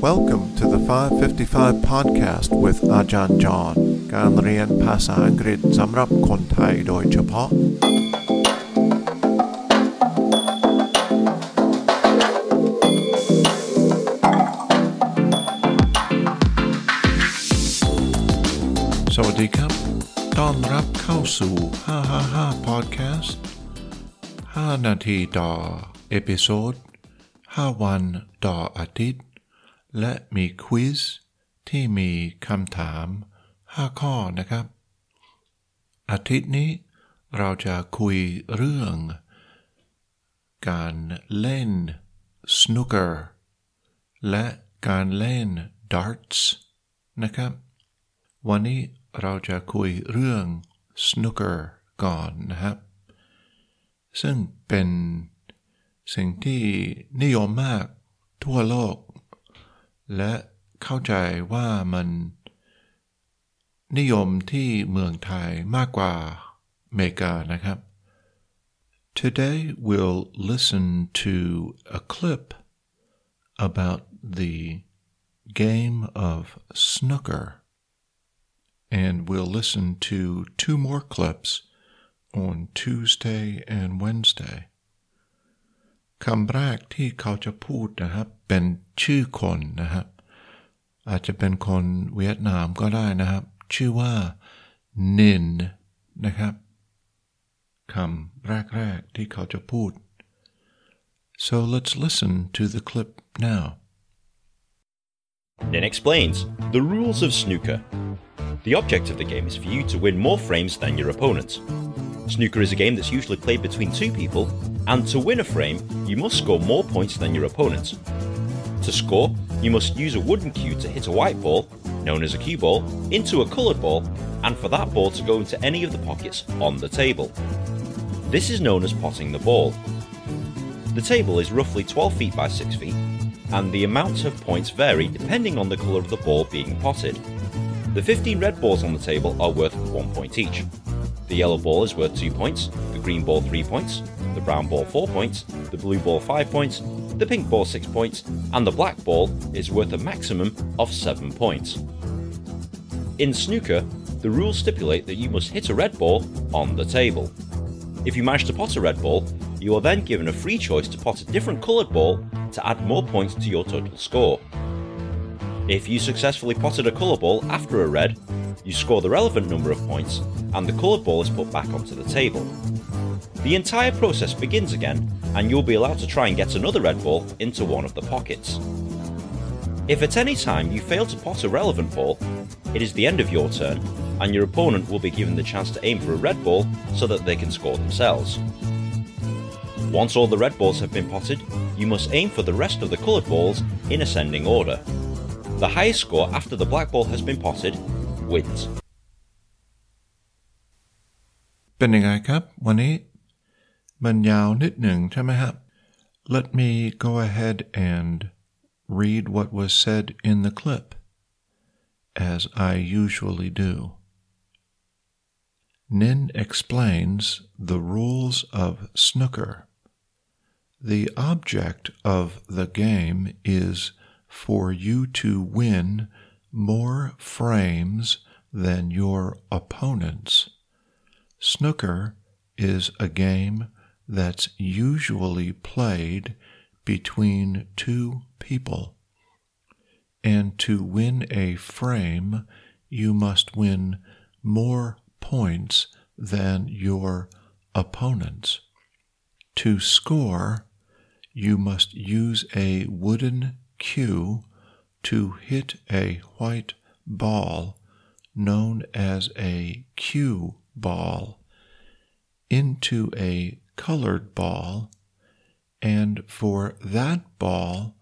Welcome to the 555 podcast with อาจารย์จอห์นการเรียนภาษาอังกฤษสำหรับคนไทยโดยเฉพาะ สวัสดีครับ ต้อนรับเข้าสู่ 555 podcast 5 นาทีต่อ เอพิโซด 5 วันต่ออาทิตย์ และมีควิสที่มีคำถาม 5 ข้อนะครับ อาทิตย์นี้เราจะคุยเรื่อง การเล่น snooker และการเล่น darts นะครับ วันนี้เราจะคุยเรื่อง snooker ก่อนนะครับ ซึ่งเป็นสิ่งที่นิยมมากทั่วโลก และเข้าใจว่ามันนิยมที่เมืองไทยมากกว่าอเมริกานะครับ Today we'll listen to a clip about the game of snooker and we'll listen to two more clips on Tuesday and Wednesday. คำแรกที่เขาจะพูดนะครับ เป็นชื่อคนนะครับ อาจจะเป็นคนเวียดนามก็ได้นะครับ ชื่อว่า นินนะครับคำแรกๆที่เขาจะพูด so let's listen to the clip now Nin explains the rules of snooker. The object of the game is for you to win more frames than your opponent. Snooker is a game that's usually played between two people, and to win a frame, you must score more points than your opponent. To score, you must use a wooden cue to hit a white ball, known as a cue ball, into a coloured ball, and for that ball to go into any of the pockets on the table. This is known as potting the ball. The table is roughly 12 feet by 6 feet, and the amounts of points vary depending on the colour of the ball being potted. The 15 red balls on the table are worth 1 point each. The yellow ball is worth 2 points, the green ball 3 points, the brown ball 4 points, the blue ball 5 points, the pink ball 6 points, and the black ball is worth a maximum of 7 points. In snooker, the rules stipulate that you must hit a red ball on the table. If you manage to pot a red ball, you are then given a free choice to pot a different coloured ball to add more points to your total score. If you successfully potted a colour ball after a red, you score the relevant number of points and the coloured ball is put back onto the table. The entire process begins again and you'll be allowed to try and get another red ball into one of the pockets. If at any time you fail to pot a relevant ball, it is the end of your turn and your opponent will be given the chance to aim for a red ball so that they can score themselves. Once all the red balls have been potted, you must aim for the rest of the coloured balls in ascending order. The highest score after the black ball has been potted wins. เป็นยังไงครับ วันนี้มันยาวนิดหนึ่งใช่ไหมครับ Let me go ahead and read what was said in the clip, as I usually do. Nin explains the rules of snooker. The object of the game is for you to win more frames than your opponents. Snooker is a game that's usually played between two people. And to win a frame, you must win more points than your opponents. To score, you must use a wooden cue to hit a white ball known as a cue ball into a colored ball and for that ball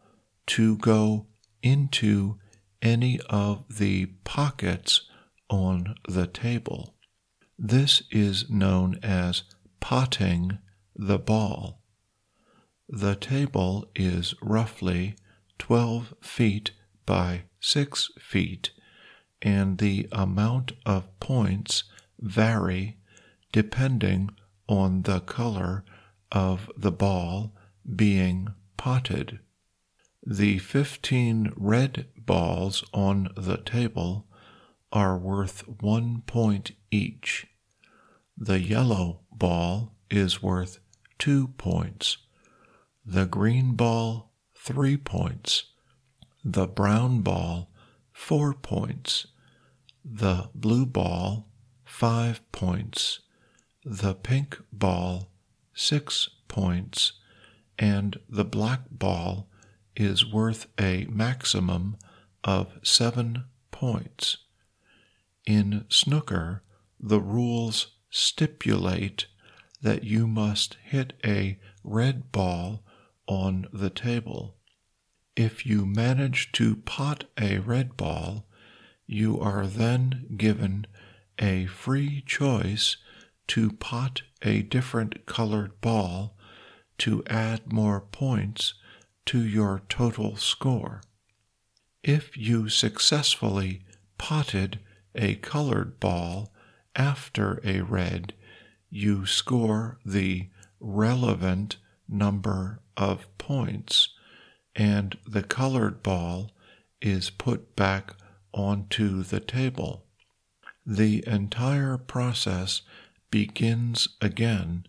to go into any of the pockets on the table. This is known as potting the ball. The table is roughly 12 feet by 6 feet, and the amount of points vary depending on the color of the ball being potted. The 15 red balls on the table are worth one point each. The yellow ball is worth two points. The green ball, three points. The brown ball, four points. The blue ball, five points. The pink ball, six points. And the black ball is worth a maximum of seven points. In snooker, the rules stipulate that you must hit a red ball on the table. If you manage to pot a red ball, you are then given a free choice to pot a different colored ball to add more points to your total score. If you successfully potted a colored ball after a red, you score the relevant number of points, and the colored ball is put back onto the table. The entire process begins again,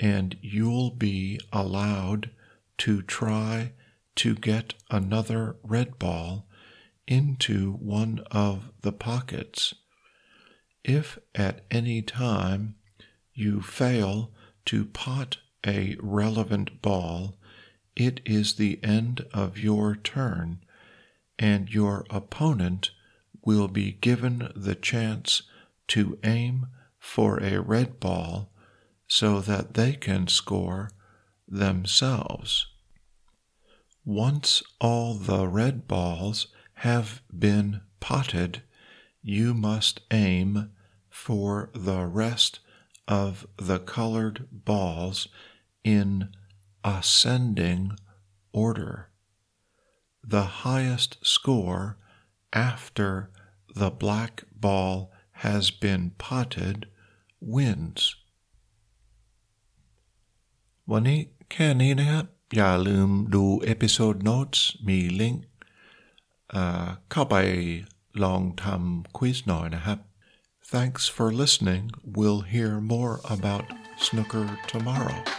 and you'll be allowed to try to get another red ball into one of the pockets. If at any time you fail to pot a relevant ball, it is the end of your turn, and your opponent will be given the chance to aim for a red ball so that they can score themselves. Once all the red balls have been potted, you must aim for the rest of the colored balls in ascending order. The highest score after the black ball has been potted wins. วันนี้แค่นี้นะครับอย่าลืมดูเอพิโซดโน้ตมีลิงก์เข้าไปลองทำควิสหน่อยนะครับ Thanks for listening. We'll hear more about snooker tomorrow.